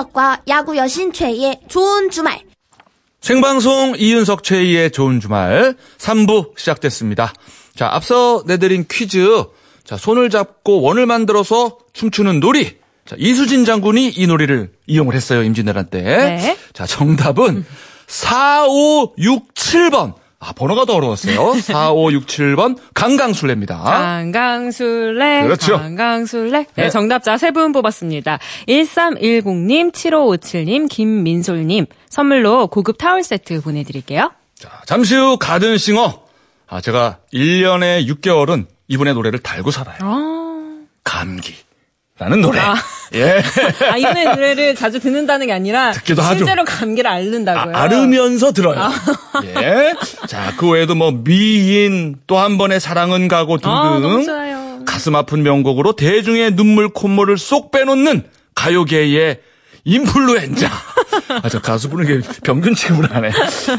이윤석과 야구 여신 최희의 좋은 주말. 생방송 이윤석 최희의 좋은 주말 3부 시작됐습니다. 자, 앞서 내드린 퀴즈. 자, 손을 잡고 원을 만들어서 춤추는 놀이. 자, 이수진 장군이 이 놀이를 이용을 했어요. 임진왜란 때. 네. 자, 정답은 4567번. 아, 번호가 더 어려웠어요. 4567번 강강술래입니다. 강강술래. 그렇죠. 강강술래. 네, 네. 정답자 세 분 뽑았습니다. 1310님, 7557님, 김민솔님. 선물로 고급 타월 세트 보내드릴게요. 자, 잠시 후 가든싱어. 아, 제가 1년에 6개월은 이분의 노래를 달고 살아요. 아, 감기 라는 노래. 아. 예. 아 이분의 노래를 자주 듣는다는 게 아니라 듣기도 하죠. 실제로 감기를 앓는다고요. 아, 앓으면서 들어요. 예. 자, 그 외에도 뭐 미인 또 한 번의 사랑은 가고 등등 아, 너무 좋아요. 가슴 아픈 명곡으로 대중의 눈물 콧물을 쏙 빼놓는 가요계의 인플루엔자. 아, 저 가수 부르는 게 병균 취급을 하네.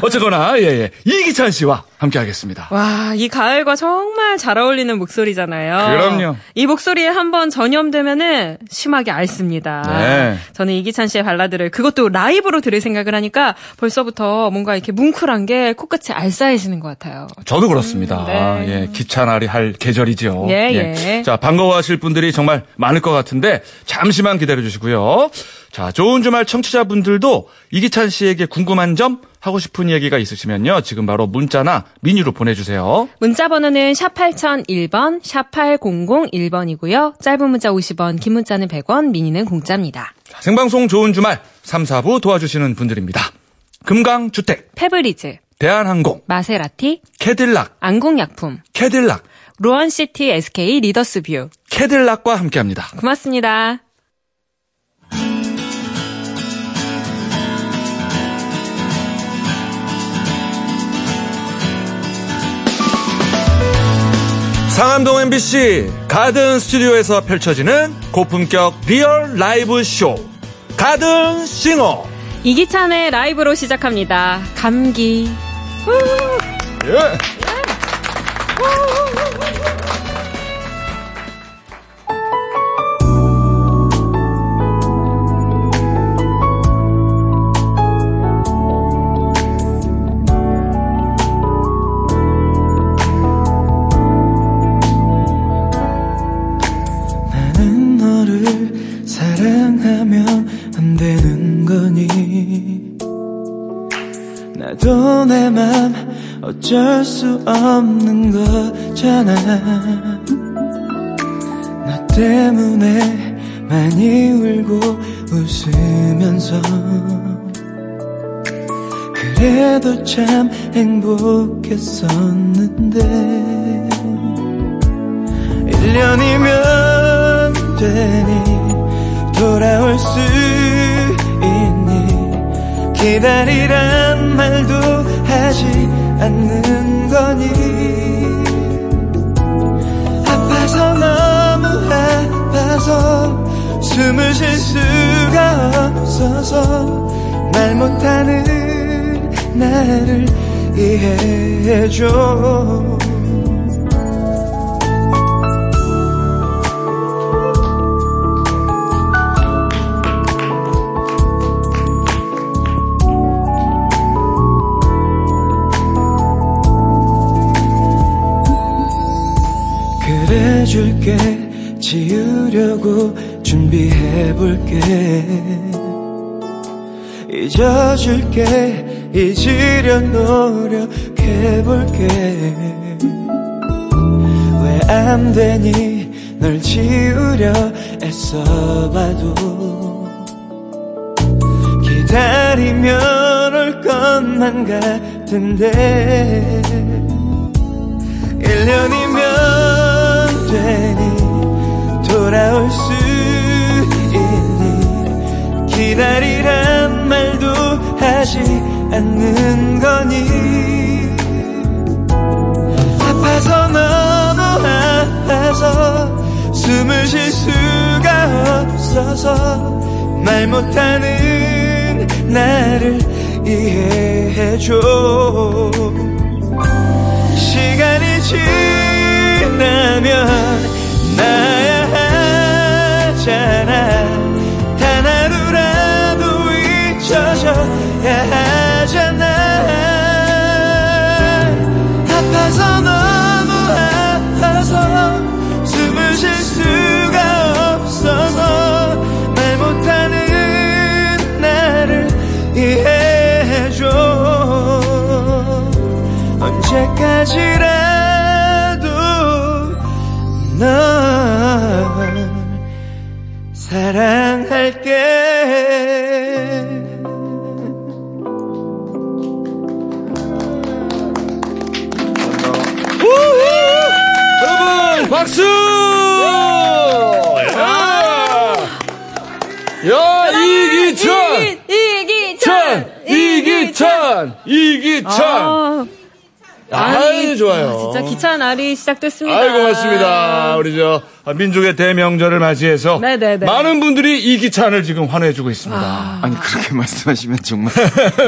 어쨌거나, 예, 예. 이기찬 씨와 함께 하겠습니다. 와, 이 가을과 정말 잘 어울리는 목소리잖아요. 그럼요. 이 목소리에 한번 전염되면은 심하게 앓습니다. 네. 저는 이기찬 씨의 발라드를 그것도 라이브로 들을 생각을 하니까 벌써부터 뭔가 이렇게 뭉클한 게 코끝이 알싸해지는 것 같아요. 저도 그렇습니다. 음, 네. 예, 기차날이 할 계절이죠. 예, 예. 자, 반가워하실 분들이 정말 많을 것 같은데 잠시만 기다려 주시고요. 자, 좋은 주말 청취자분들도 이기찬 씨에게 궁금한 점 하고 싶은 얘기가 있으시면요. 지금 바로 문자나 미니로 보내주세요. 문자 번호는 샵 8001번, 샵 8001번이고요. 짧은 문자 50원, 긴 문자는 100원, 미니는 공짜입니다. 자, 생방송 좋은 주말 3, 4부 도와주시는 분들입니다. 금강주택, 페브리즈, 대한항공, 마세라티, 캐딜락, 안국약품, 캐딜락, 루원시티 SK 리더스뷰. 캐딜락과 함께합니다. 고맙습니다. 상암동 MBC 가든 스튜디오에서 펼쳐지는 고품격 리얼 라이브 쇼 가든 싱어 이기찬의 라이브로 시작합니다. 감기. 예. 수 없는 거잖아. 너 때문에 많이 울고 웃으면서. 그래도 참 행복했었는데. 1년이면 되니 돌아올 수 있니? 기다리란 말도 하지 않는 거니 아파서 너무 아파서 숨을 쉴 수가 없어서 말 못하는 나를 이해해줘 그래줄게 지우려고 준비해볼게. 잊어줄게 잊으려 노력해볼게. 왜 안 되니 널 지우려 애써봐도. 기다리면 올 것만 같은데. 1년이면 되니 돌아올 수 있니? 기다리란 말도 하지 않는 거니? 아파서 너무 아파서 숨을 쉴 수가 없어서 말 못하는 나를 이해해줘. 시간이 지 때까지라도 널 사랑할게. 여러분 박수! 야, 야 이기천, 이기천! 이기천, 이기천. 아, 아유 좋아요. 아, 진짜 기차한 날이 시작됐습니다. 아이 고맙습니다. 우리 저 민족의 대명절을 맞이해서 네네네. 많은 분들이 이 기찬을 지금 환호해주고 있습니다. 아 니 그렇게 말씀하시면 정말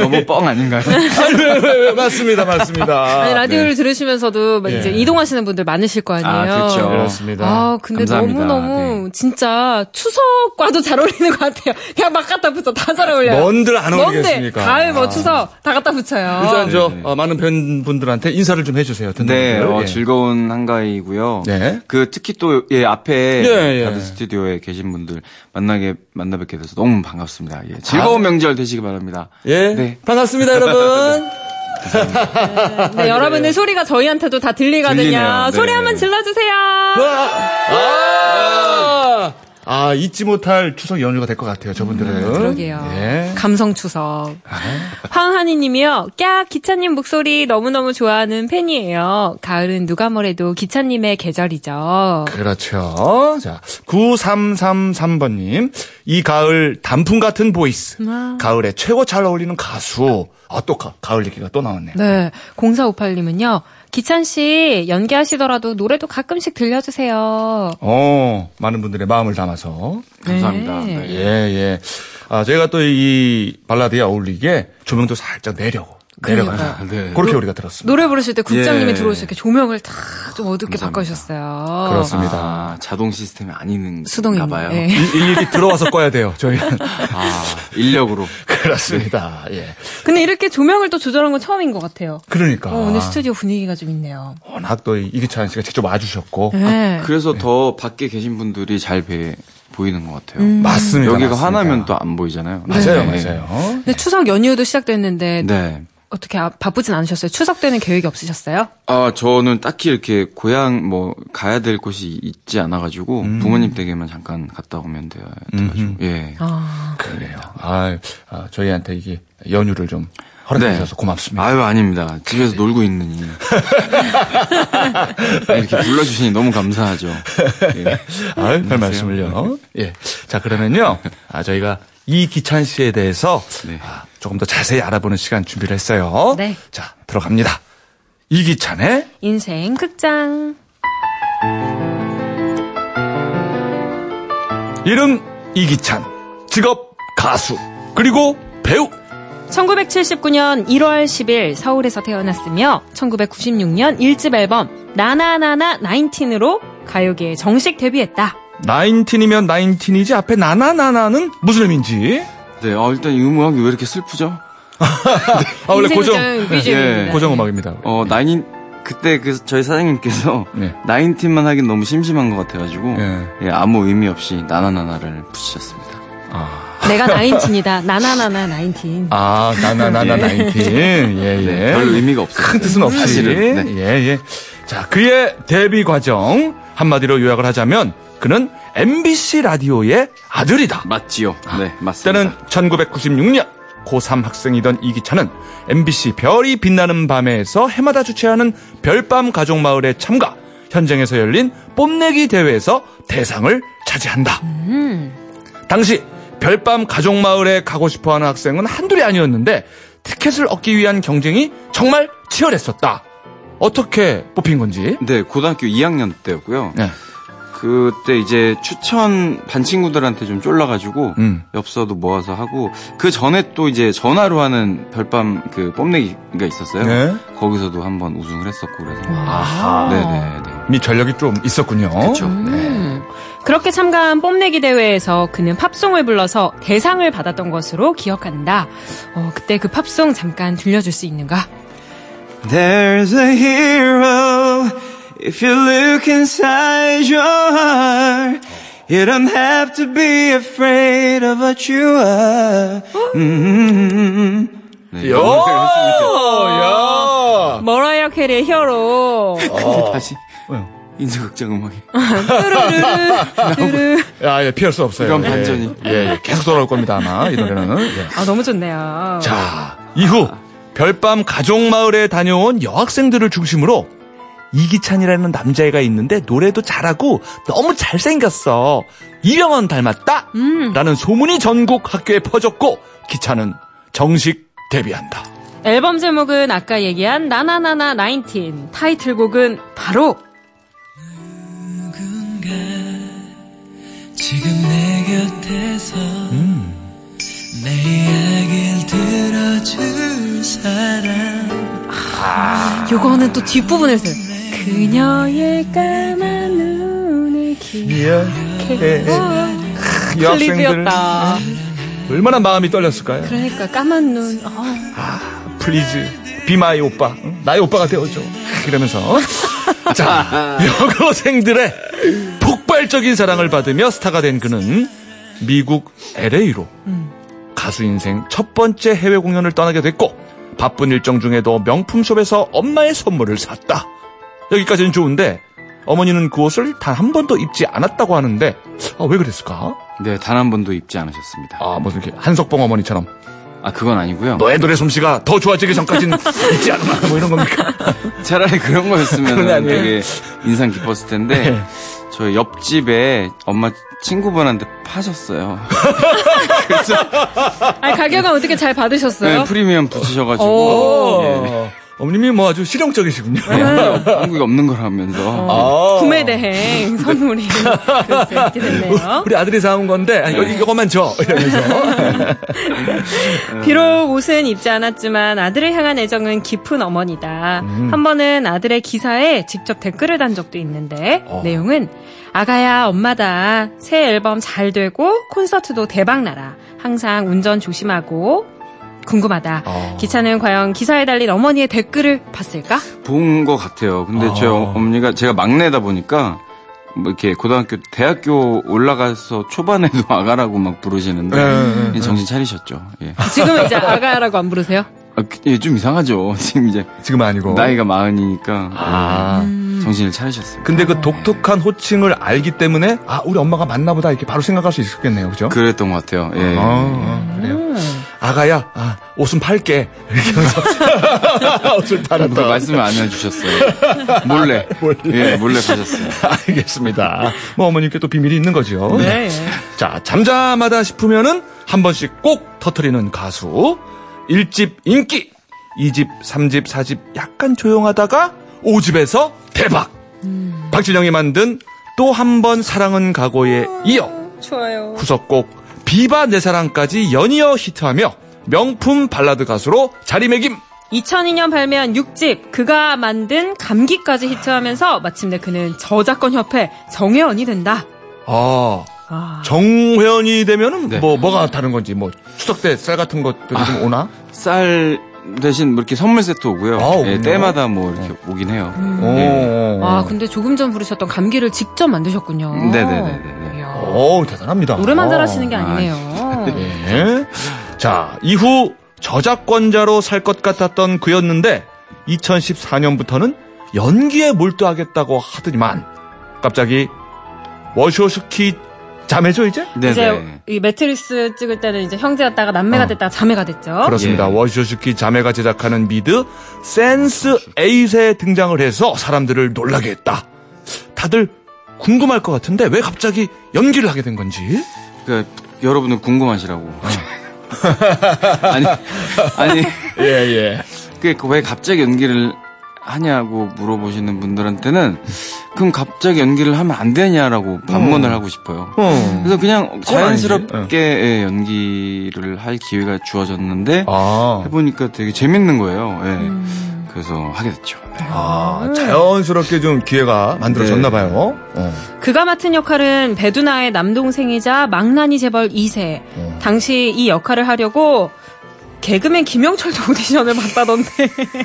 너무 뻥 아닌가요? 아니, 왜, 왜, 왜, 맞습니다, 맞습니다. 아니, 라디오를 들으시면서도 막 예. 이제 이동하시는 분들 많으실 거 아니에요. 아, 그렇죠. 그렇습니다. 아, 근데 감사합니다. 너무 너무 네. 진짜 추석과도 잘 어울리는 것 같아요. 그냥 막 갖다 붙여 다 잘 어울려요. 뭔들 안? 어울리겠습니까? 가을 뭐 아. 추석 다 갖다 붙여요. 일단 저 네. 어, 많은 팬분들한테 인사를 좀 해주세요. 듣는 네. 어, 예. 즐거운 한가위고요. 네. 그 특히 또 예, 앞에 예, 예. 가드 스튜디오에 계신 분들 만나게 만나 뵙게 돼서 너무 반갑습니다. 예, 즐거운 명절 되시기 바랍니다. 예. 네. 반갑습니다, 여러분. 네, 여러분의 소리가 저희한테도 다 들리거든요. 들리네요. 네. 소리 한번 질러주세요. 아, 아, 잊지 못할 추석 연휴가 될 것 같아요, 저분들은. 음, 그러게요. 예. 감성 추석. 황한이 님이요. 깍, 기찬님 목소리 너무너무 좋아하는 팬이에요. 가을은 누가 뭐래도 기찬님의 계절이죠. 그렇죠. 자, 9333번님. 이 가을 단풍 같은 voice. 아. 가을에 최고 잘 어울리는 가수. 아, 또 가, 가을 얘기가 또 나왔네요. 네. 0458님은요. 기찬 씨 연기하시더라도 노래도 가끔씩 들려주세요. 어, 많은 분들의 마음을 담아서. 감사합니다. 네. 네. 예, 예. 아, 저희가 또 이 발라드에 어울리게 조명도 살짝 내려고. 내려가요. 그러니까요. 네. 그렇게 우리가 들었습니다. 노래 부르실 때 국장님이 예. 들어오셔서 이렇게 조명을 다 좀 어둡게. 바꿔주셨어요. 그렇습니다. 아, 자동 시스템이 아니는 수동입니다. 봐요. 예. 일- 일일이 들어와서 꺼야 돼요, 저희는. 아, 인력으로. 그렇습니다. 예. 근데 이렇게 조명을 또 조절한 건 처음인 것 같아요. 그러니까. 어, 오늘 스튜디오 분위기가 좀 있네요. 워낙 또 이- 이기찬 씨가 직접 와주셨고. 네. 그래서 더 밖에 계신 분들이 잘 배, 보이는 것 같아요. 음. 맞습니다. 여기가 맞습니다. 화나면 또 안 보이잖아요. 맞아요, 네. 맞아요. 근데 추석 연휴도 시작됐는데 네. 어떻게 아- 바쁘진 않으셨어요? 추석 때는 계획이 없으셨어요? 아, 저는 딱히 이렇게 고향 뭐 가야 될 곳이 있지 않아가지고 부모님 댁에만 잠깐 갔다 오면 돼요. 예. 아, 그래요. 아, 아, 저희한테 이게 연휴를 좀 허락해 주셔서 고맙습니다. 아유 아닙니다. 집에서 놀고 있느니 이렇게 불러주시니 너무 감사하죠. 예. 아유, 별 말씀을요. 예. 자, 그러면요. 아, 저희가 이기찬 씨에 대해서 네. 아, 조금 더 자세히 알아보는 시간 준비를 했어요. 네. 자, 들어갑니다. 이기찬의 인생 극장. 이름 이기찬, 직업 가수, 그리고 배우. 1979년 1월 10일 서울에서 태어났으며 1996년 1집 앨범 나나나나 19으로 가요계에 정식 데뷔했다. 나인틴이면 나인틴이지 앞에 나나나나는 무슨 의미인지. 네, 어, 일단 이 음악이 왜 이렇게 슬프죠? 아, 원래 고정. 예. 고정 음악입니다. 어, 나인 그때 그 저희 사장님께서 네. 나인틴만 하긴 너무 심심한 것 같아가지고 예. 예, 아무 의미 없이 나나나나를 붙이셨습니다. 내가 나인틴이다. 나나나나 나인틴. 아, 나나나나 나인틴. 예, 예. 네, 별 의미가 없어요. 큰 뜻은 없이. 사실은. 네. 예, 예. 자, 그의 데뷔 과정 한마디로 요약을 하자면 그는 MBC 라디오의 아들이다. 맞지요? 네, 맞습니다. 때는 1996년 고3 학생이던 이기찬은 MBC 별이 빛나는 밤에서 해마다 주최하는 별밤 가족 마을에 참가, 현장에서 열린 뽐내기 대회에서 대상을 차지한다. 당시 별밤 가족 마을에 가고 싶어 하는 학생은 한둘이 아니었는데 티켓을 얻기 위한 경쟁이 정말 치열했었다. 어떻게 뽑힌 건지. 네, 고등학교 2학년 때였고요. 네. 그때 이제 추천 반 친구들한테 좀 쫄라가지고 음. 엽서도 모아서 하고 그 전에 또 이제 전화로 하는 별밤 그 뽐내기가 있었어요. 네. 거기서도 한번 우승을 했었고 그래서 아하. 네네네. 이미 전력이 좀 있었군요. 그쵸. 음. 그렇게 참가한 뽐내기 대회에서 그는 팝송을 불러서 대상을 받았던 것으로 기억한다. 어, 그때 그 팝송 잠깐 들려줄 수 있는가? There's a hero if you look inside your heart. You don't have to be afraid of what you are. 네. 야, 야. 머라이어 캐리의 히어로. 어. 다시 왜요? 인수극장 음악이. 야, 예, 피할 수 없어요. 이런 예, 반전이. 예, 예, 계속 돌아올 겁니다, 아마, 이 노래는. 예. 아, 너무 좋네요. 자, 이후 별밤 가족마을에 다녀온 여학생들을 중심으로 이기찬이라는 남자애가 있는데 노래도 잘하고 너무 잘생겼어. 이병헌 닮았다? 음. 라는 소문이 전국 학교에 퍼졌고 기찬은 정식 데뷔한다. 앨범 제목은 아까 얘기한 나나나나 19. 타이틀곡은 바로 누군가 지금 내 곁에서 내 이야기를 들어줄 사람 요거는 또 뒷부분에서 그녀의 까만 눈을 기억해. 이 학생들 please였다. 얼마나 마음이 떨렸을까요? 그러니까 까만 눈. 어. please be my 오빠 응? 나의 오빠가 되어줘 이러면서 자 여고생들의 폭발적인 사랑을 받으며 스타가 된 그는 미국 LA로 가수 인생 첫 번째 해외 공연을 떠나게 됐고 바쁜 일정 중에도 명품 숍에서 엄마의 선물을 샀다 여기까지는 좋은데 어머니는 그 옷을 단 한 번도 입지 않았다고 하는데 아, 왜 그랬을까? 네, 단 한 번도 입지 않으셨습니다. 아 무슨 이렇게 한석봉 어머니처럼 아, 그건 아니고요. 너의 노래 솜씨가 더 좋아지기 전까지는 입지 않나 뭐 이런 겁니까? 차라리 그런 거 거였으면? 되게 인상 깊었을 텐데 네. 저희 옆집에 엄마 친구분한테 파셨어요. 아니, 가격은 어떻게 잘 받으셨어요? 네, 프리미엄 붙이셔가지고 오. 예. 어, 어머님이 뭐 아주 실용적이시군요. 한국에 없는 거라면서 아. 구매 대행 선물이 그래서 이렇게 됐네요. 우리 아들이 사온 건데 아니, 이거- 이거만 줘 이러면서 비록 옷은 입지 않았지만 아들을 향한 애정은 깊은 어머니다. 한 번은 아들의 기사에 직접 댓글을 단 적도 있는데 어. 내용은 아가야 엄마다 새 앨범 잘 되고 콘서트도 대박 나라. 항상 운전 조심하고 궁금하다. 어. 기차는 과연 기사에 달린 어머니의 댓글을 봤을까? 본 것 같아요. 근데 아. 저희 어- 어머니가 제가 막내다 보니까 뭐 이렇게 고등학교, 대학교 올라가서 초반에도 아가라고 막 부르시는데 네, 네, 정신 차리셨죠. 예. 지금은 이제 아가라고 안 부르세요? 아, 그- 예, 좀 이상하죠. 지금 이제 지금은 아니고 나이가 마흔이니까 아 정신을 차리셨어요. 근데 그 독특한 호칭을 알기 때문에 아 우리 엄마가 맞나 보다 이렇게 바로 생각할 수 있었겠네요 그죠? 그랬던 것 같아요. 예. 아, 아, 그래요 아가야 아, 옷은 팔게 이렇게 하면서 옷을 팔았다 말씀을 안 해주셨어요. 몰래. 예, 몰래 가셨어요. 알겠습니다 뭐 어머님께 또 비밀이 있는 거죠 네. 자, 잠잠하다 싶으면은 한 번씩 꼭 터트리는 가수. 1집 인기, 2집, 3집, 4집 약간 조용하다가 5집에서 대박. 박진영이 만든 또 한 번 사랑은 각오에 이어 좋아요. 후속곡 비바 내 사랑까지 연이어 히트하며 명품 발라드 가수로 자리매김. 2002년 발매한 6집 그가 만든 감기까지 히트하면서 마침내 그는 저작권 협회 정회원이 된다. 아, 아, 정회원이 되면은 네. 뭐 뭐가 다른 건지 뭐 추석 때 쌀 같은 것들이 좀 오나? 쌀 대신 뭐 이렇게 선물 세트 오고요. 아, 예, 오군요. 때마다 뭐 이렇게 오긴 해요. 오. 아 근데 조금 전 부르셨던 감기를 직접 만드셨군요. 네네네 네. 오, 대단합니다. 노래만 어. 잘하시는 게 아니네요. 예. 자, 이후 저작권자로 살 것 같았던 그였는데 2014년부터는 연기에 몰두하겠다고 하더니만 갑자기 워쇼스키 자매죠 이제? 네네. 이제 이 매트릭스 찍을 때는 이제 형제였다가 남매가 어. 됐다가 자매가 됐죠. 그렇습니다. 예. 워쇼스키 자매가 제작하는 미드 센스 8에 등장을 해서 사람들을 놀라게 했다. 다들 궁금할 것 같은데 왜 갑자기 연기를 하게 된 건지? 그러니까 여러분들 궁금하시라고. 아니, 아니, 예, 예. 그왜 갑자기 연기를 하냐고 물어보시는 분들한테는 그럼 갑자기 연기를 하면 안 되냐라고 반문을 하고 싶어요. 어. 그래서 그냥 자연스럽게 아니지. 예, 연기를 할 기회가 주어졌는데 아. 해보니까 되게 재밌는 거예요. 예. 그래서 하게 됐죠. 아, 자연스럽게 좀 기회가 만들어졌나 네. 봐요. 어. 그가 맡은 역할은 배두나의 남동생이자 망나니 재벌 2세. 어. 당시 이 역할을 하려고 개그맨 김영철도 오디션을 봤다던데.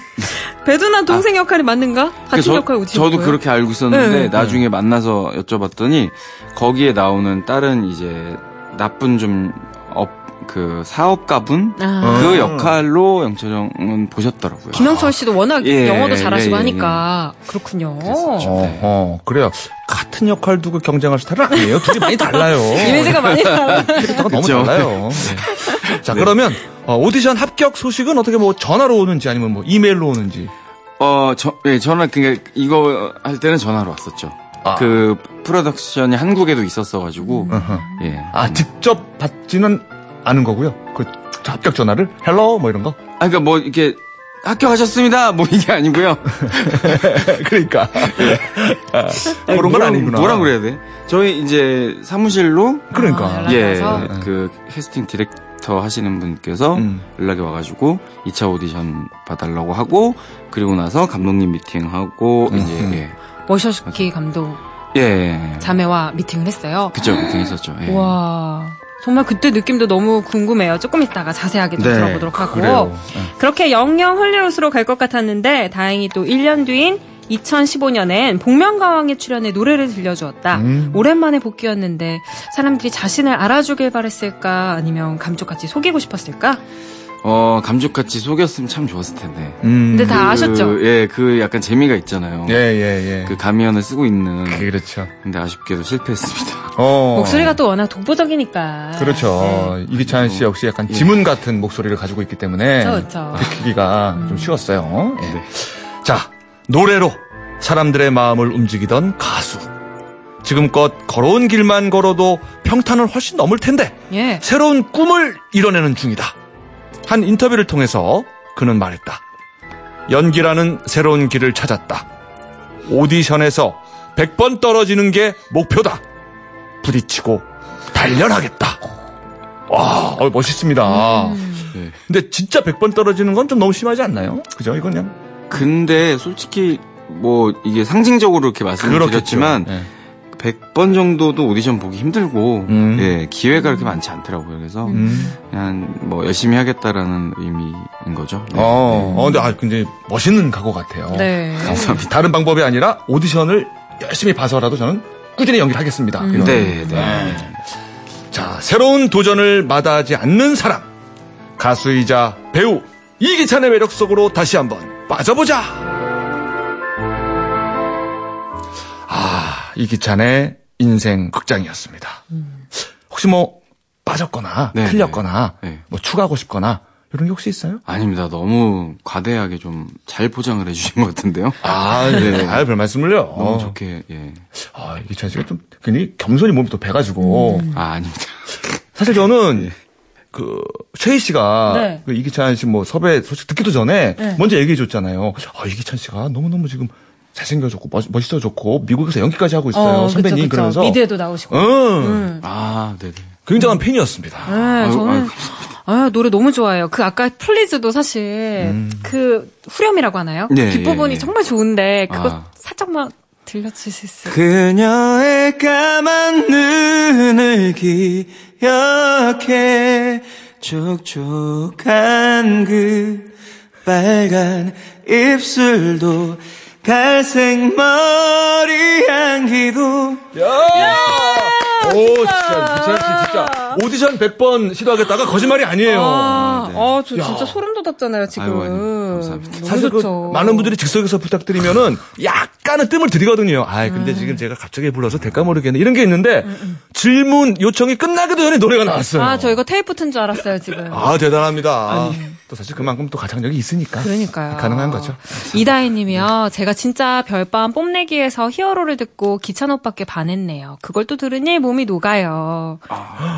배두나 동생 역할이 맞는가? 같은 저, 역할 오디션. 저도 거예요? 그렇게 알고 있었는데 네, 네. 나중에 만나서 여쭤봤더니 거기에 나오는 다른 이제 나쁜 좀 업, 그 사업가분 아. 그 역할로 영철형은 보셨더라고요. 김영철 씨도 워낙 예, 영어도 잘하시고 예, 예, 하니까 그렇군요. 그랬었죠. 어, 어, 그래요. 같은 역할 두고 경쟁할 스타일은 아니에요. 둘이 많이 달라요. 이미지가 많이 달라. 캐릭터가 너무. 달라요. 네. 자, 그러면 어, 오디션 합격 소식은 어떻게 뭐 전화로 오는지 아니면 뭐 이메일로 오는지. 어, 저, 예, 전화, 그게, 이거 할 때는 전화로 왔었죠. 아. 그, 프로덕션이 한국에도 있었어가지고. 예. 아, 직접 받지는 않은 거고요. 그 합격 전화를 hello 뭐 이런 거. 아, 그니까 뭐, 이렇게, 합격하셨습니다! 뭐 이게 아니고요. 그러니까 아, 그런 건 뭐라- 아니구나. 뭐라 그래야 돼? 저희 이제 사무실로, 그러니까. 아, 연락이 예? 그, 캐스팅 디렉터 하시는 분께서 음. 연락이 와가지고, 2차 오디션 봐달라고 하고, 그리고 나서 감독님 미팅하고, 음. 이제, 예. 워쇼스키 감독 예, 예. 자매와 미팅을 했어요. 그쵸, 미팅 했었죠. 예. 와. 정말 그때 느낌도 너무 궁금해요. 조금 이따가 자세하게 좀 네, 들어보도록 하고. 그래요. 그렇게 영영 헐리우드로 갈 것 같았는데 다행히 또 1년 뒤인 2015년엔 복면가왕에 출연해 노래를 들려주었다. 음. 오랜만에 복귀였는데 사람들이 자신을 알아주길 바랬을까 아니면 감쪽같이 속이고 싶었을까? 어, 감쪽같이 속였으면 참 좋았을 텐데. 음. 근데 다 그, 아셨죠? 예, 그 약간 재미가 있잖아요. 예, 예, 예. 그 가미연을 쓰고 있는. 그렇죠. 근데 아쉽게도 실패했습니다. 어. 목소리가 또 워낙 독보적이니까. 그렇죠. 네. 이기찬 씨 역시 약간 예. 지문 같은 목소리를 가지고 있기 때문에 그렇죠. 듣기가 좀 쉬웠어요. 예. 네. 자, 노래로 사람들의 마음을 움직이던 가수. 지금껏 걸어온 길만 걸어도 평탄을 훨씬 넘을 텐데 예. 새로운 꿈을 이뤄내는 중이다. 한 인터뷰를 통해서 그는 말했다. 연기라는 새로운 길을 찾았다. 오디션에서 100번 떨어지는 게 목표다. 부딪히고 단련하겠다. 와, 어, 멋있습니다. 네. 근데 진짜 100번 떨어지는 건 좀 너무 심하지 않나요? 그죠? 이건 그냥 근데 솔직히 뭐 이게 상징적으로 이렇게 말씀을 드렸지만 예. 100번 정도도 오디션 보기 힘들고 음. 예, 기회가 그렇게 많지 않더라고요. 그래서 음. 그냥 뭐 열심히 하겠다라는 의미인 거죠. 네. 어, 어, 근데 아, 굉장히 멋있는 각오 같아요. 네. 감사합니다. 다른 방법이 아니라 오디션을 열심히 봐서라도 저는 꾸준히 연기를 하겠습니다. 이런. 네, 네. 자, 새로운 도전을 마다하지 않는 사람. 가수이자 배우 이기찬의 매력 속으로 다시 한번 빠져보자. 아, 이기찬의 인생 극장이었습니다. 혹시 뭐 빠졌거나 네, 틀렸거나 네. 뭐 추가하고 싶거나 이런 게 혹시 있어요? 아닙니다. 너무 과대하게 좀 잘 포장을 해주신 것 같은데요. 아, 네. 아, 별 말씀을요. 너무 좋게 예. 아, 이기찬 씨가 좀 괜히 겸손히 몸이 또 배가지고 아 아닙니다. 사실 저는 그 최희 씨가 네. 그 이기찬 씨 뭐 섭외 소식 듣기도 전에 네. 먼저 얘기해 줬잖아요. 아 이기찬 씨가 너무 너무 지금 잘생겨졌고 멋, 멋있어졌고 미국에서 연기까지 하고 있어요 어, 선배님 그쵸, 그쵸. 그러면서 미드에도 나오시고. 응 음. 아 네네. 굉장한 팬이었습니다. 네, 아유, 저는 아유, 아, 노래 너무 좋아해요. 그 아까 Please도 사실 그 후렴이라고 하나요? 네, 뒷부분이 예, 예. 정말 좋은데 그거 아. 살짝만 들려주실 수 있어요? 그녀의 까만 눈을 기억해 촉촉한 그 빨간 입술도 갈색 머리 향기도 오 진짜 씨 진짜 오디션 100번 시도하겠다가 거짓말이 아니에요. 아, 어, 저 야. 진짜 소름 돋았잖아요, 지금. 아유, 감사합니다. 사실 그 좋죠. 많은 분들이 즉석에서 부탁드리면은 약간은 뜸을 들이거든요. 아, 근데 지금 제가 갑자기 불러서 될까 모르겠네. 이런 게 있는데 질문 요청이 끝나기도 전에 노래가 나왔어요. 아, 저 이거 테이프 튼 줄 알았어요, 지금. 아, 대단합니다. 또 사실 그만큼 또 가창력이 있으니까. 그러니까요. 가능한 거죠. 이다희 님이요. 제가 진짜 별밤 뽐내기에서 히어로를 듣고 기찬 오빠께 반했네요. 그걸 또 들으니 몸이 녹아요.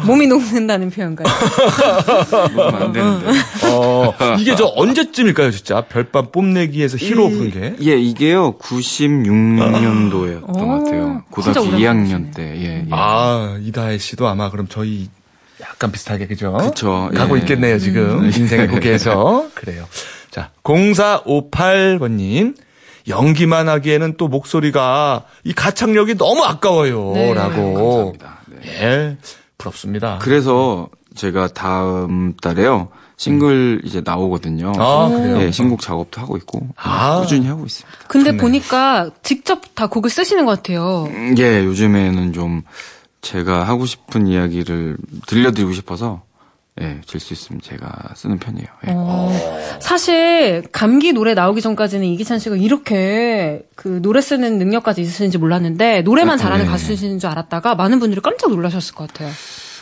몸이 녹는다는 표현까지. 녹으면 안 되는데. 어, 이게 저 언제쯤일까요, 진짜? 별밤 뽐내기에서 히로 부른 게? 예, 이게요 96년도였던 오, 것 같아요. 고등학교 오래 2학년 때. 예, 예. 아, 이다혜 씨도 아마 그럼 저희 약간 비슷하게, 그죠? 그쵸, 가고 예. 있겠네요, 지금. 인생의 국회에서. 그래요. 자, 0458번님. 연기만 하기에는 또 목소리가 이 가창력이 너무 아까워요. 네. 라고. 감사합니다. 네. 예. 부럽습니다. 그래서 제가 다음 달에요 싱글 이제 나오거든요. 아, 그래요? 예, 신곡 작업도 하고 있고 아. 꾸준히 하고 있습니다. 근데 보니까 직접 다 곡을 쓰시는 것 같아요. 음, 예, 요즘에는 좀 제가 하고 싶은 이야기를 들려드리고 싶어서 예, 질 수 있으면 제가 쓰는 편이에요. 예. 어, 사실 감기 노래 나오기 전까지는 이기찬 씨가 이렇게 그 노래 쓰는 능력까지 있으신지 몰랐는데 노래만 잘하는 네. 가수이신 줄 알았다가 많은 분들이 깜짝 놀라셨을 것 같아요.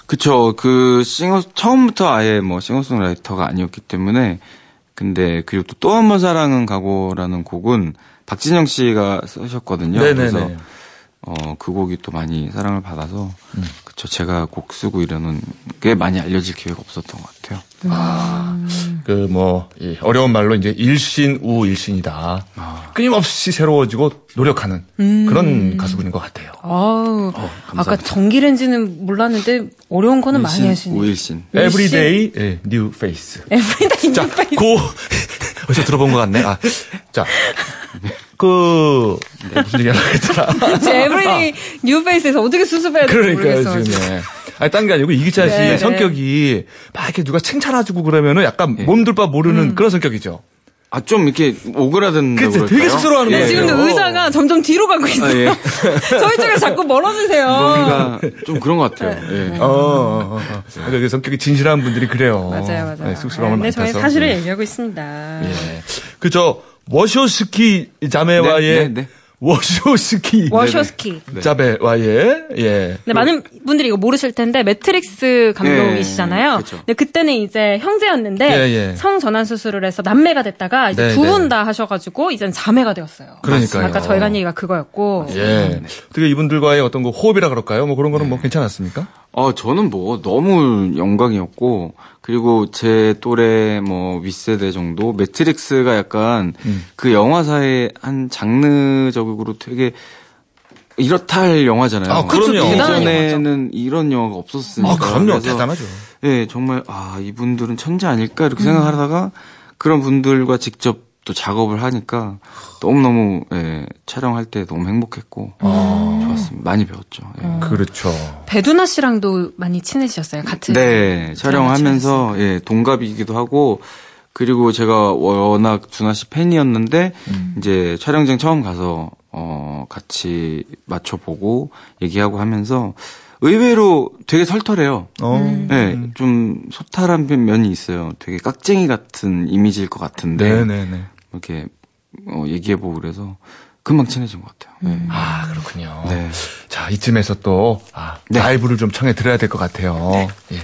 그쵸. 그 싱어 처음부터 아예 뭐 싱어송라이터가 아니었기 때문에 근데 그리고 또또한번 사랑은 가고라는 곡은 박진영 씨가 쓰셨거든요. 네네네. 그래서 어 그 곡이 또 많이 사랑을 받아서 그쵸. 제가 곡 쓰고 이러는 게 많이 알려질 기회가 없었던 것 같아요. 그뭐 어려운 말로 이제 일신 우 일신이다. 끊임없이 새로워지고 노력하는 그런 가수분인 것 같아요. 아우, 아까 감사합니다. 전기렌지는 몰랐는데 어려운 거는 많이 일신, 하시네요. 우 일신. Everyday 예, New Face. everyday 자, 고 어디서 들어본 것 같네. 아, 자, 그 네, 무슨 얘기 하려고 했더라. 제 everyday new face에서 어떻게 수습해야 될지 그러니까요, 모르겠어요. 지금. 예. 아니, 딴 게 아니고, 이기찬 씨의 네, 네. 성격이 막 이렇게 누가 칭찬해주고 그러면은 약간 몸둘 바 모르는 음. 그런 성격이죠. 아 좀 이렇게 오그라든다고 그치, 그럴까요? 되게 쑥스러워하는 예. 거예요. 지금도 의자가 점점 뒤로 가고 있어요. 아, 예. 저희 쪽에 자꾸 멀어지세요. 뭔가 좀 그런 것 같아요. 예. 어, 어, 어. 어. 그러니까 그 성격이 진실한 분들이 그래요. 맞아요, 맞아요. 네, 쑥스러움을 근데 저희. 사실을 네. 얘기하고 있습니다. 예. 그저 워쇼스키 자매와의 네, 네, 네. 워쇼스키 워쇼스키. 자매와의 예. 네, 많은 분들이 이거 모르실 텐데 매트릭스 감독이시잖아요. 네, 그쵸. 근데 그때는 이제 형제였는데 예, 예. 성 전환 수술을 해서 남매가 됐다가 이제 네, 두분 네. 다 하셔가지고 이젠 자매가 되었어요. 그러니까요. 아까 저희가 한 얘기가 그거였고. 예. 어떻게 이분들과의 어떤 그 호흡이라 그럴까요? 뭐 그런 거는 뭐 괜찮았습니까? 어, 저는 뭐 너무 영광이었고, 그리고 제 또래 뭐 윗세대 정도, 매트릭스가 약간 음. 그 영화사의 한 장르적으로 되게 이렇다 할 영화잖아요. 아, 그럼요. 대단한 예전에는 이런 영화가 없었으니까. 아, 그럼요. 대단하죠. 예, 정말, 아, 이분들은 천재 아닐까? 이렇게 생각하다가 그런 분들과 직접 또 작업을 하니까 너무너무, 예, 촬영할 때 너무 행복했고, 좋았습니다. 많이 배웠죠. 예. 그렇죠. 배두나 씨랑도 많이 친해지셨어요. 같은. 네, 촬영하면서 예, 동갑이기도 하고 그리고 제가 워낙 준하 씨 팬이었는데 이제 촬영장 처음 가서 어 같이 맞춰 보고 얘기하고 하면서 의외로 되게 털털해요. 어. 네, 좀 소탈한 면이 있어요. 되게 깍쟁이 같은 이미지일 것 같은데 네네네. 이렇게 어, 얘기해보고 그래서 금방 친해진 것 같아요. 네. 아, 그렇군요. 네. 자, 이쯤에서 또, 아, 네. 라이브를 좀 청해 드려야 될 것 같아요. 예.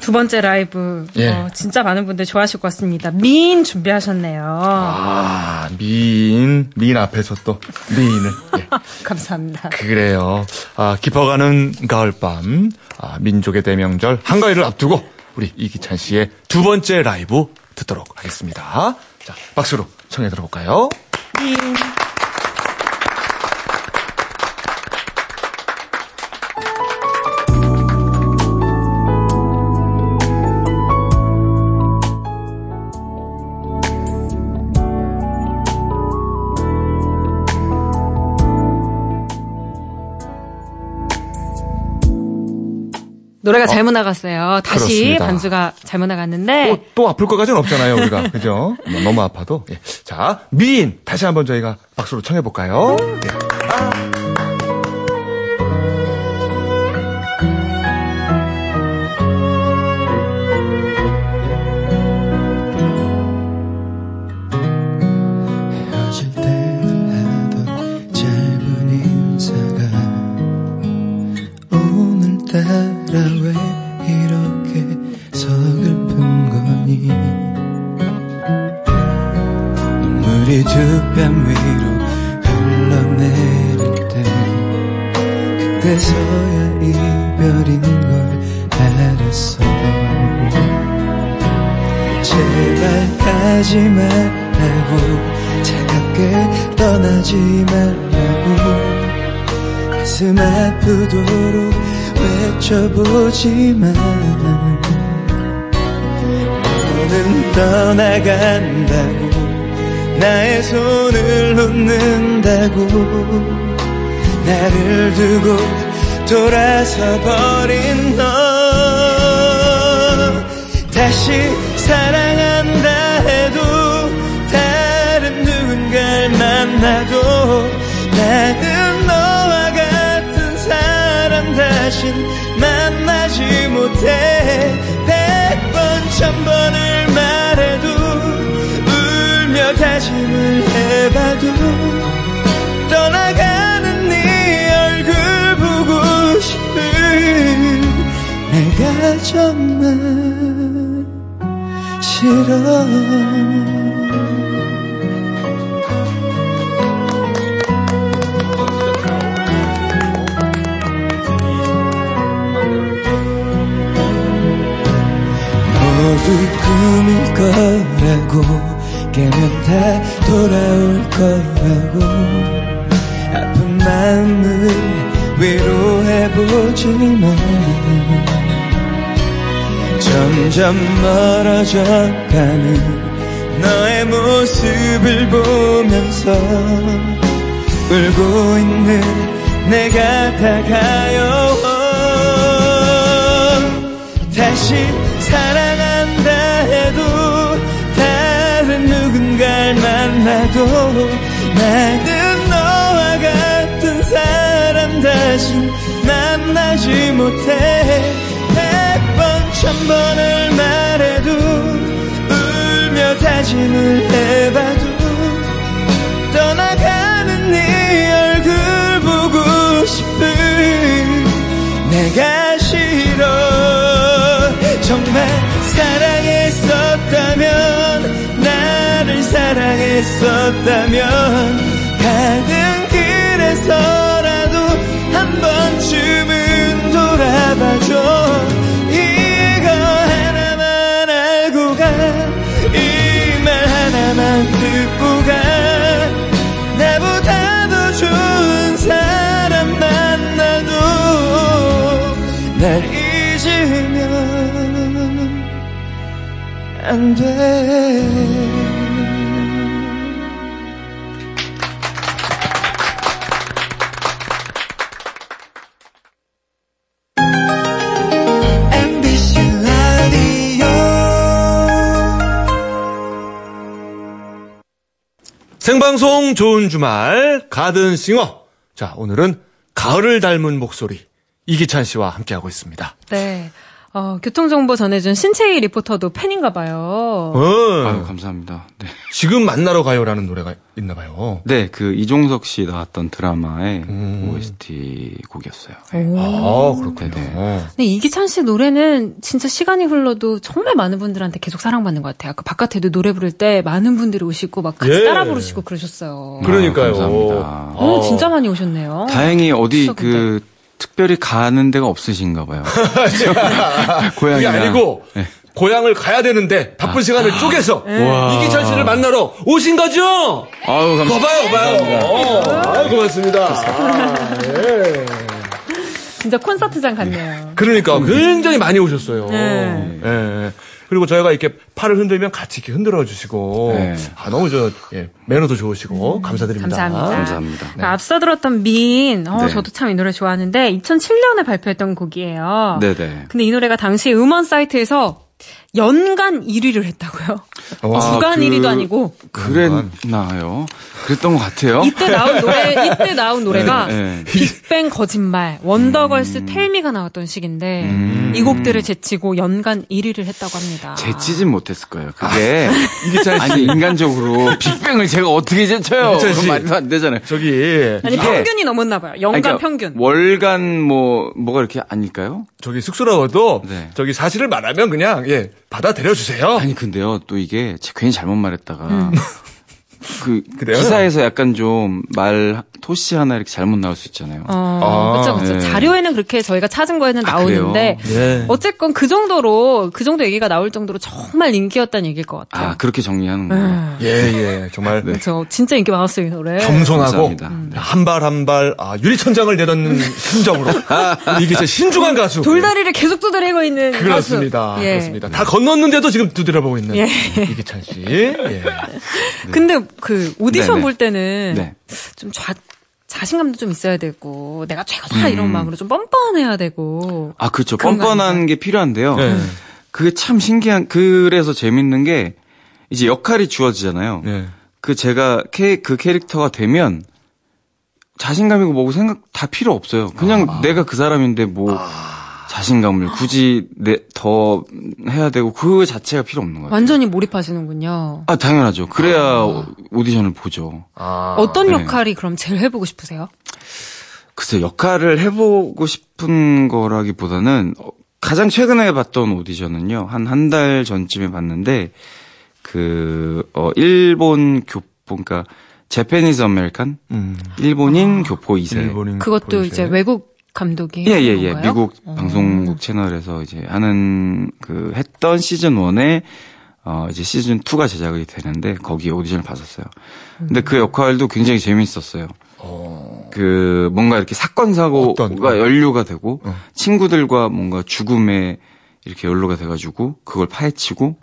두 번째 라이브. 예. 어, 진짜 많은 분들 좋아하실 것 같습니다. 미인 준비하셨네요. 아, 미인, 미인 앞에서 또, 미인을. 예. 감사합니다. 그래요. 아, 깊어가는 가을밤, 아, 민족의 대명절, 한가위를 앞두고, 우리 이기찬 씨의 두 번째 라이브 듣도록 하겠습니다. 자, 박수로 청해 들어볼까요? 노래가 잘못 나갔어요. 다시 어. 그렇습니다. 반주가 잘못 나갔는데 또, 또 아플 것까지는 없잖아요, 우리가. 그죠? 뭐 너무 아파도. 예. 자, 미인, 다시 한번 저희가 박수로 청해 볼까요? 예. 헤 외쳐보지만 너는 떠나간다고 나의 손을 놓는다고 나를 두고 돌아서 버린 너. 다시 사랑한다 해도 다른 누군가를 만나도 나는 너와 같은 사람 다 다신 만나지 못해. 백번 천번을 말해도 울며 다짐을 해봐도 떠나가는 네 얼굴 보고 싶은 내가 정말 싫어 모두 꿈일 거라고 깨면 다 돌아올 거라고. 아픈 마음을 위로해보지만 점점 멀어져 가는 너의 모습을 보면서 울고 있는 내가 다가요. 다시 사랑 누군가를 만나도 나는 너와 같은 사람 다시 만나지 못해. 백번 천번을 말해도 울며 다짐을 해봐도 떠나가는 네 얼굴 보고 싶은 내가 싫어. 정말 사랑 사랑했었다면 가는 길에서라도 한 번쯤은 돌아봐줘. 이거 하나만 알고 가 이 말 하나만 듣고 가. 나보다 더 좋은 사람 만나도 날 잊으면 안 돼. 생방송 좋은 주말 가든싱어. 자, 오늘은 가을을 닮은 목소리 이기찬 씨와 함께하고 있습니다. 네. 어, 교통정보 전해준 신채희 리포터도 팬인가 봐요. 어, 아유, 감사합니다. 네. 지금 만나러 가요라는 노래가 있나 봐요. 네, 그 이종석 씨 나왔던 드라마의 음. OST 곡이었어요. 아, 그렇군요. 근데 이기찬 씨 노래는 진짜 시간이 흘러도 정말 많은 분들한테 계속 사랑받는 것 같아요. 그 바깥에도 노래 부를 때 많은 분들이 오시고 막 같이 예. 따라 부르시고 그러셨어요. 그러니까요. 아, 감사합니다. 어, 어. 진짜 많이 오셨네요. 다행히 어디 추석인데. 그 특별히 가는 데가 없으신가 봐요. 그게 고향이나. 아니고 네. 고향을 가야 되는데 바쁜 시간을 쪼개서 이기찬 씨를 만나러 오신 거죠? 아유, 감사합니다. 거봐요, 봐요. 어, 아, 고맙습니다. 아, 예. 진짜 콘서트장 같네요. 그러니까 굉장히 많이 오셨어요. 네. 예. 그리고 저희가 이렇게 팔을 흔들면 같이 이렇게 흔들어 주시고 네. 아 너무 저 예, 매너도 좋으시고 감사드립니다. 감사합니다. 감사합니다. 그 앞서 들었던 미인, 어, 네. 저도 참 이 노래 좋아하는데 2007년에 발표했던 곡이에요. 네네. 근데 이 노래가 당시 음원 사이트에서 연간 1위를 했다고요. 어. 주간 그- 1위도 아니고 그랬나요? 그랬던 것 같아요. 이때 나온 노래 이때 나온 노래가 네, 네. 빅뱅 거짓말, 원더걸스 텔미가 나왔던 시기인데 음. 이 곡들을 제치고 연간 1위를 했다고 합니다. 제치진 못했을 거예요. 그게 이기찬 씨 아니 인간적으로 빅뱅을 제가 어떻게 제쳐요? 그건 말도 안 되잖아요. 저기 아니 평균이 넘었나 봐요. 연간 아니, 그러니까 평균. 월간 뭐 뭐가 이렇게 아닐까요? 저기 쑥스러워도 네. 저기 사실을 말하면 그냥 예 받아들여 주세요. 아니 근데요 또 이게 제가 괜히 잘못 말했다가 그 그래요? 기사에서 약간 좀 말 토시 하나 이렇게 잘못 나올 수 있잖아요. 어, 아, 그렇죠, 그렇죠. 네. 자료에는 그렇게 저희가 찾은 거에는 아, 나오는데? 예. 어쨌건 그 정도로 그 정도 얘기가 나올 정도로 정말 인기였다는 얘기일 것 같아요. 아 그렇게 정리하는구나. 예, 예. 정말 그렇죠. 진짜 인기 많았어요 이 노래. 겸손하고 감사합니다. 한발 한 발 아, 유리천장을 내딛는 심정으로 이게 진짜 신중한 가수. 돌다리를 계속 두드리고 있는 그렇습니다. 가수. 예. 그렇습니다. 다 건넜는데도 지금 두드려보고 있는 예. 이기찬 씨. 예. 근데 그 오디션 네네. 볼 때는 네. 좀 좌, 자신감도 좀 있어야 되고 내가 최고다 이런 마음으로 좀 뻔뻔해야 되고 아 그렇죠. 뻔뻔한 게 필요한데요. 네. 그게 참 신기한 그래서 재밌는 게 이제 역할이 주어지잖아요. 예. 그 제가 캐, 그 캐릭터가 되면 자신감이고 뭐고 생각 다 필요 없어요. 그냥 아. 내가 그 사람인데 뭐 자신감을 굳이 내, 더 해야 되고 그 자체가 필요 없는 거예요. 완전히 몰입하시는군요. 아 당연하죠. 그래야 오디션을 보죠. 아. 어떤 네. 역할이 그럼 제일 해보고 싶으세요? 글쎄 역할을 해보고 싶은 거라기보다는 어, 가장 최근에 봤던 오디션은요 한 한 달 전쯤에 봤는데 그 어, 일본 교포 그러니까 Japanese American 음. 일본인 교포 2세 일본인 그것도 보이세요? 이제 외국 감독이 예, 예, 예. 미국 어. 방송국 채널에서 이제 하는 그 했던 시즌 1에 어 이제 시즌 2가 제작이 되는데 거기 오디션을 봤었어요. 근데 그 역할도 굉장히 재밌었어요. 그 뭔가 이렇게 사건 어떤 사고가 거? 연루가 되고 어. 친구들과 뭔가 죽음에 이렇게 연루가 돼 가지고 그걸 파헤치고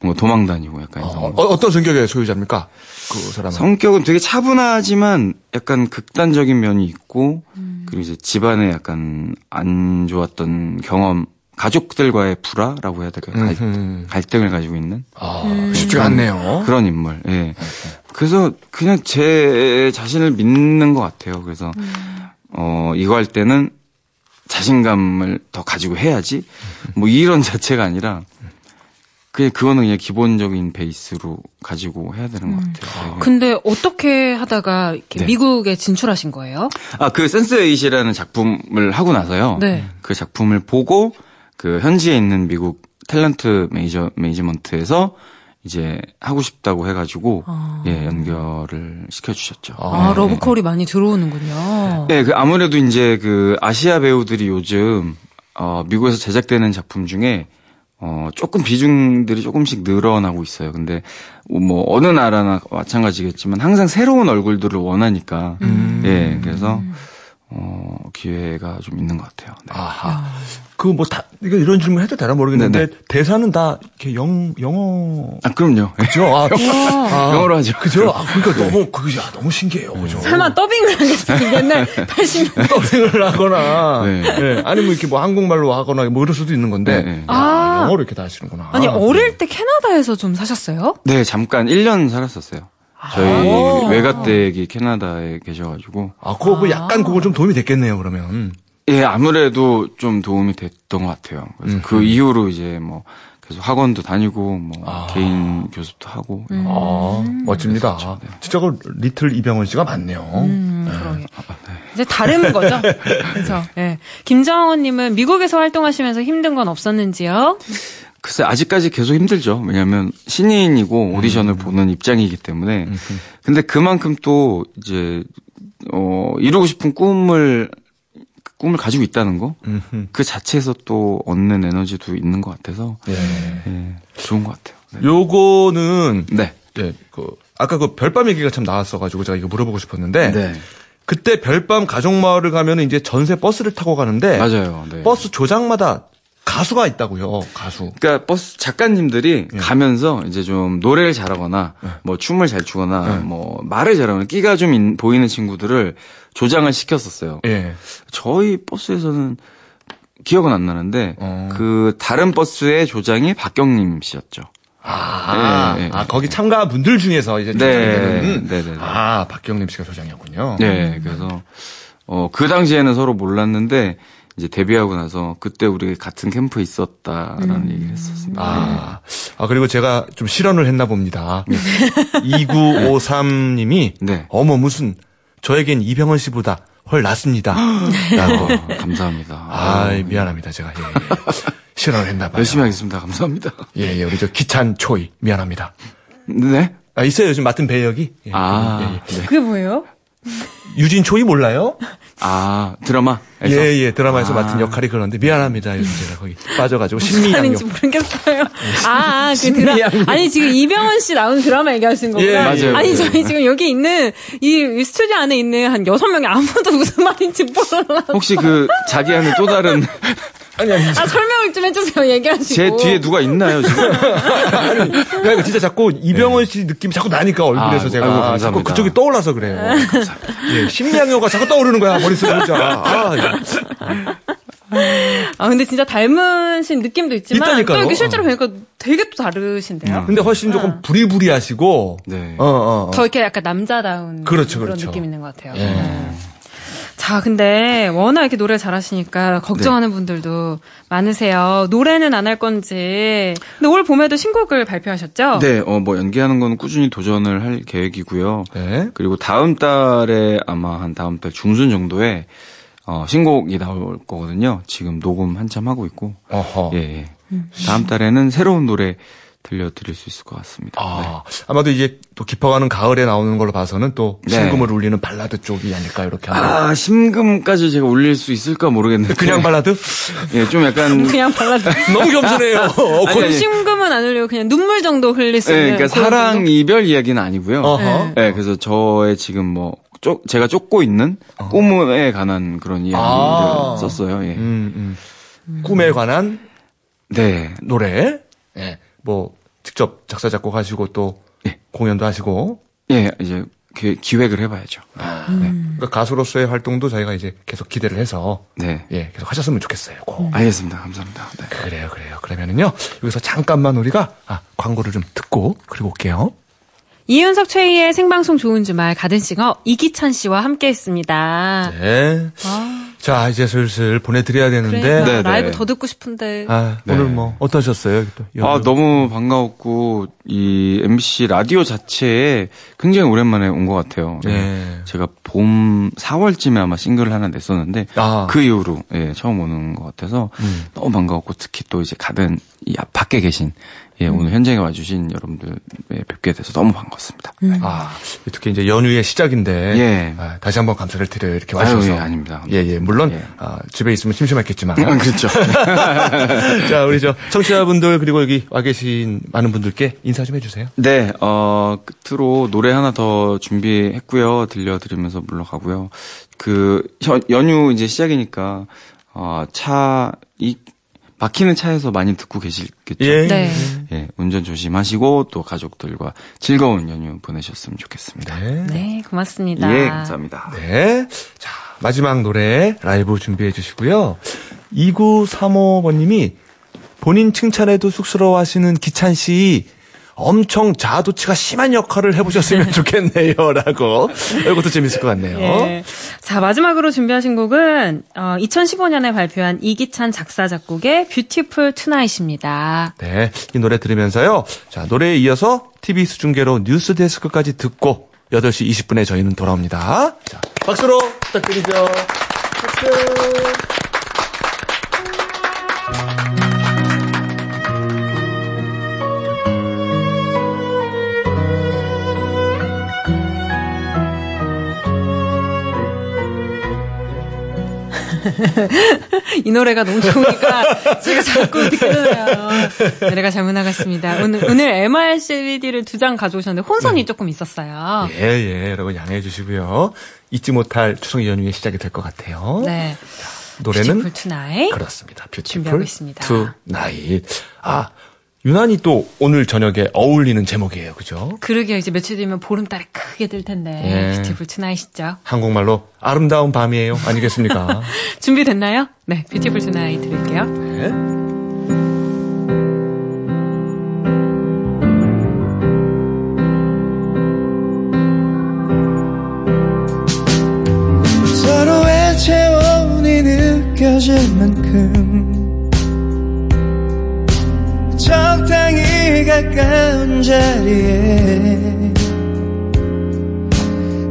뭔가 도망 다니고 약간 어, 어, 어떤 성격의 소유자입니까? 그 사람은. 성격은 되게 차분하지만 약간 극단적인 면이 있고 그리고 이제 집안에 약간 안 좋았던 경험 가족들과의 불화라고 해야 될까요? 갈- 음흠. 갈등을 가지고 있는 아, 쉽지가 않네요. 그런 인물. 예. 그래서 그냥 제 자신을 믿는 것 같아요. 그래서 어 이거 할 때는 자신감을 더 가지고 해야지. 뭐 이런 자체가 아니라 그냥 그거는 그냥 기본적인 베이스로 가지고 해야 되는 것 같아요. 네. 근데 어떻게 하다가 이렇게 네. 미국에 진출하신 거예요? 아, 그 Sense Eight이라는 작품을 하고 나서요. 네. 그 작품을 보고 그 현지에 있는 미국 탤런트 매니저 매니지먼트에서 이제 하고 싶다고 해가지고 예 연결을 시켜주셨죠. 아, 러브콜이 많이 들어오는군요. 네, 그 아무래도 이제 그 아시아 배우들이 요즘 어 미국에서 제작되는 작품 중에 어 조금 비중들이 조금씩 늘어나고 있어요. 근데 뭐 어느 나라나 마찬가지겠지만 항상 새로운 얼굴들을 원하니까 예 그래서 어 기회가 좀 있는 것 같아요. 네. 아하. 그 뭐 다 이거 이런 질문 해도 되나 모르겠는데 네네. 대사는 다 이렇게 영 영어 아 그럼요. 그죠? 아, 아, 영어로 하죠. 그죠? 아, 그러니까 너무 그게 야, 너무 신기해요. 그죠? 설마 더빙을 하겠어요? 옛날 80년. 더빙을 하거나 네. 예, 아니면 이렇게 뭐 한국말로 하거나 뭐 이럴 수도 있는 건데 네, 네. 야, 아. 영어로 이렇게 다 하시는구나. 아니, 어릴 때 캐나다에서 좀 사셨어요? 네, 잠깐 1년 살았었어요. 저희 외가댁이 캐나다에 계셔가지고 아, 그거 뭐 약간 그거 좀 도움이 됐겠네요. 그러면. 예 아무래도 좀 도움이 됐던 것 같아요. 그래서 그 이후로 이제 뭐 계속 학원도 다니고 뭐 개인 교습도 하고 아, 멋집니다. 진짜 그 리틀 이병헌 씨가 맞네요. 음, 그러게. 이제 다른 거죠? 그렇죠. 예. 김정원님은 미국에서 활동하시면서 힘든 건 없었는지요? 글쎄 아직까지 계속 힘들죠. 왜냐하면 신인이고 오디션을 보는 입장이기 때문에. 근데 그만큼 또 이제 어 이루고 싶은 꿈을 꿈을 가지고 있다는 거. 음흠. 그 자체에서 또 얻는 에너지도 있는 것 같아서 예. 예, 좋은 것 같아요. 네. 요거는 네. 예, 그 아까 그 별밤 얘기가 참 나왔어가지고 제가 이거 물어보고 싶었는데 네. 그때 별밤 가족마을을 가면 이제 전세 버스를 타고 가는데 맞아요. 네. 버스 조장마다 가수가 있다고요. 가수. 그러니까 버스 작가님들이 예. 가면서 이제 좀 노래를 잘하거나 뭐 춤을 잘 추거나 예. 뭐 말을 잘하거나 끼가 좀 인- 보이는 친구들을 조장을 시켰었어요. 예. 저희 버스에서는 기억은 안 나는데 어. 그 다른 버스의 조장이 박경림 씨였죠. 아, 예, 예. 아, 거기 참가 분들 중에서 이제 네, 조장되는 네, 네, 네. 아 박경림 씨가 조장이었군요. 네, 그래서 어 그 당시에는 서로 몰랐는데 이제 데뷔하고 나서 그때 우리 같은 캠프에 있었다라는 얘기를 했었습니다. 아, 아, 그리고 제가 좀 실언을 했나 봅니다. 네. 2953님이 네. 어머 무슨 저에겐 이병헌 씨보다 훨 낫습니다. 라고. 어, 감사합니다. 아, 미안합니다. 제가 예, 예. 실언을 했나 봐요. 열심히 하겠습니다. 감사합니다. 예, 예, 우리 저 기찬 초이 미안합니다. 네. 아, 있어요. 요즘 맡은 배역이. 예, 아, 예, 예. 네. 그게 뭐예요? 유진 초이 몰라요? 아, 드라마? 예, 예, 드라마에서 아. 맡은 역할이 그런데 미안합니다. 요즘 제가 거기 빠져가지고 신미양요. 아닌지 모르겠어요. 아, 그 드라 신미양요. 아니 지금 이병헌 씨 나오는 드라마 얘기하시는 거구나. 예, 맞아요. 아니 네. 저희 지금 여기 있는 이, 이 스튜디오 안에 있는 한 여섯 명이 아무도 무슨 말인지 몰라. 혹시 그 자기 안에 또 다른 아니, 아니, 아 설명을 좀 해주세요. 얘기하시고. 제 뒤에 누가 있나요 지금? 아니, 그러니까 진짜 자꾸 이병헌 씨 느낌이 자꾸 나니까 얼굴에서 아, 제가 아이고, 자꾸 감사합니다. 그쪽이 떠올라서 그래요. 예, 신미양요가 자꾸 떠오르는 거야 머릿속에 진짜. 아, 예. 아 근데 진짜 닮으신 느낌도 있지만 있다니까요. 또 이렇게 실제로 뵈니까 되게 또 다르신데요. 근데 훨씬 조금 부리부리하시고 네. 어, 어, 어. 더 이렇게 약간 남자다운 그렇죠, 런 그렇죠. 느낌 있는 것 같아요. 예. 네. 자, 근데 워낙 이렇게 노래 잘하시니까 걱정하는 분들도 많으세요. 노래는 안 할 건지. 근데 올 봄에도 신곡을 발표하셨죠? 네, 어, 뭐 연기하는 건 꾸준히 도전을 할 계획이고요. 네. 그리고 다음 달에 아마 한 다음 달 중순 정도에 어, 신곡이 나올 거거든요. 지금 녹음 한참 하고 있고. 어허. 예, 예. 다음 달에는 새로운 노래 들려드릴 수 있을 것 같습니다. 네. 아, 아마도 이제 또 깊어가는 가을에 나오는 걸로 봐서는 또 네. 심금을 울리는 발라드 쪽이 아닐까 이렇게 하면 아, 심금까지 제가 울릴 수 있을까 모르겠는데. 그냥 발라드? 예, 좀 약간. 그냥 발라드. 너무 겸손해요. 어, 아니, 아니. 심금은 안 울리고 그냥 눈물 정도 흘릴 수 예, 있는. 그러니까 그런 사랑 정도? 이별 이야기는 아니고요. 어허. 예, 그래서 저의 지금 뭐, 쪼, 제가 쫓고 있는 꿈에 관한 그런 이야기를 아. 썼어요. 예. 음, 음. 꿈에 관한 네. 노래, 예, 뭐 직접 작사 작곡하시고 또 예. 공연도 하시고 예, 이제 기, 기획을 해봐야죠. 네. 그러니까 가수로서의 활동도 저희가 이제 계속 기대를 해서 네. 예 계속 하셨으면 좋겠어요. 꼭. 알겠습니다. 감사합니다. 네. 그래요, 그래요. 그러면은요 여기서 잠깐만 우리가 아, 광고를 좀 듣고 그리고 올게요. 이윤석 최희의 생방송 좋은 주말 가든싱어 이기찬 씨와 함께 했습니다. 네. 자 이제 슬슬 보내드려야 되는데 그러니까 네, 네. 라이브 더 듣고 싶은데. 아, 네. 오늘 뭐 어떠셨어요? 또 아? 너무 반가웠고, 이 MBC 라디오 자체에 굉장히 오랜만에 온 것 같아요. 네. 제가 봄 4월쯤에 아마 싱글을 하나 냈었는데, 아. 그 이후로, 예, 처음 오는 것 같아서, 음. 너무 반가웠고, 특히 또 이제 가든, 이 앞, 밖에 계신, 예, 오늘 현장에 와주신 여러분들 예, 뵙게 돼서 너무 반갑습니다. 아, 특히 이제 연휴의 시작인데 예. 아, 다시 한번 감사를 드려요. 이렇게 와주셔서. 예, 아닙니다. 예, 예. 물론 예. 아, 집에 있으면 심심했겠지만. 그렇죠. 자, 우리 저 청취자분들 그리고 여기 와 계신 많은 분들께 인사 좀 해주세요. 네, 어, 끝으로 노래 하나 더 준비했고요. 들려드리면서 물러가고요. 그, 연- 연휴 이제 시작이니까, 어, 차, 이, 막히는 차에서 많이 듣고 계시겠죠. 예. 네. 예, 운전 조심하시고, 또 가족들과 즐거운 연휴 보내셨으면 좋겠습니다. 네. 네, 고맙습니다. 예, 감사합니다. 네. 자, 마지막 노래 라이브 준비해 주시고요. 2935번님이 본인 칭찬에도 쑥스러워 하시는 기찬 씨, 엄청 자아도취가 심한 역할을 해보셨으면 좋겠네요. 라고. 이것도 재밌을 것 같네요. 예. 자, 마지막으로 준비하신 곡은 어, 2015년에 발표한 이기찬 작사 작곡의 Beautiful Tonight입니다. 네. 이 노래 들으면서요. 자, 노래에 이어서 TV 수중계로 뉴스 데스크까지 듣고 8시 20분에 저희는 돌아옵니다. 자, 박수로 부탁드리죠. 박수. 이 노래가 너무 좋으니까 제가 자꾸 듣게 되네요. 노래가 잘못 나갔습니다. 오늘, 오늘 MR CD를 두 장 가져오셨는데 혼선이 조금 있었어요. 예, 예. 여러분 양해해 주시고요. 잊지 못할 추석 연휴의 시작이 될 것 같아요. 네. 노래는 Beautiful Tonight. 그렇습니다. 준비하고 Beautiful 있습니다. Tonight. 아, 유난히 또 오늘 저녁에 어울리는 제목이에요. 그죠? 그러게요. 이제 며칠 뒤면 보름달이 크게 뜰 텐데. 예. Beautiful Tonight이죠. 한국말로 아름다운 밤이에요. 아니겠습니까? 준비됐나요? 네. Beautiful Tonight 들을게요. 네. 서로의 체온이 느껴질 만큼 적당히 가까운 자리에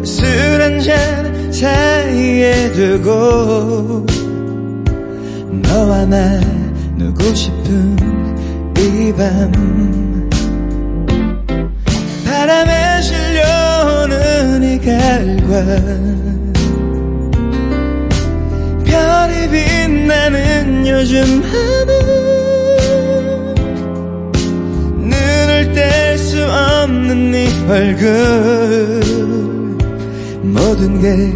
술 한잔 사이에 두고 너와 나누고 싶은 이 밤. 바람에 실려오는 이 가을과 별이 빛나는 요즘 하늘 얼굴 모든 게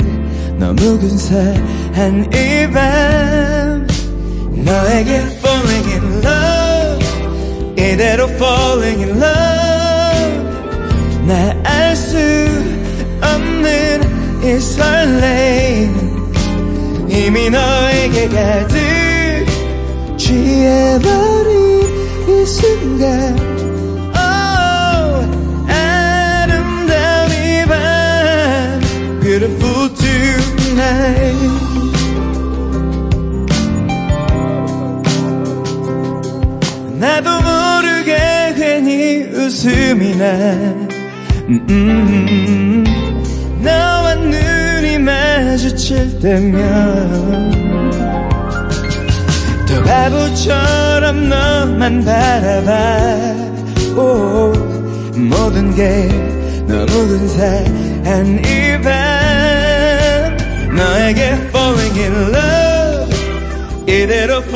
너무 근사한 이 밤. 너에게 falling in love 이대로 falling in love. 나 알 수 없는 이 설레임. 이미 너에게 가득 돼버린 이 순간 나도 모르게 괜히 웃음이 나. 음. 너와 눈이 마주칠 때면 또 바보처럼 너만 바라봐. 오, 모든 게 너무 근사한 이밤 너에게 falling in love 이대로 falling in love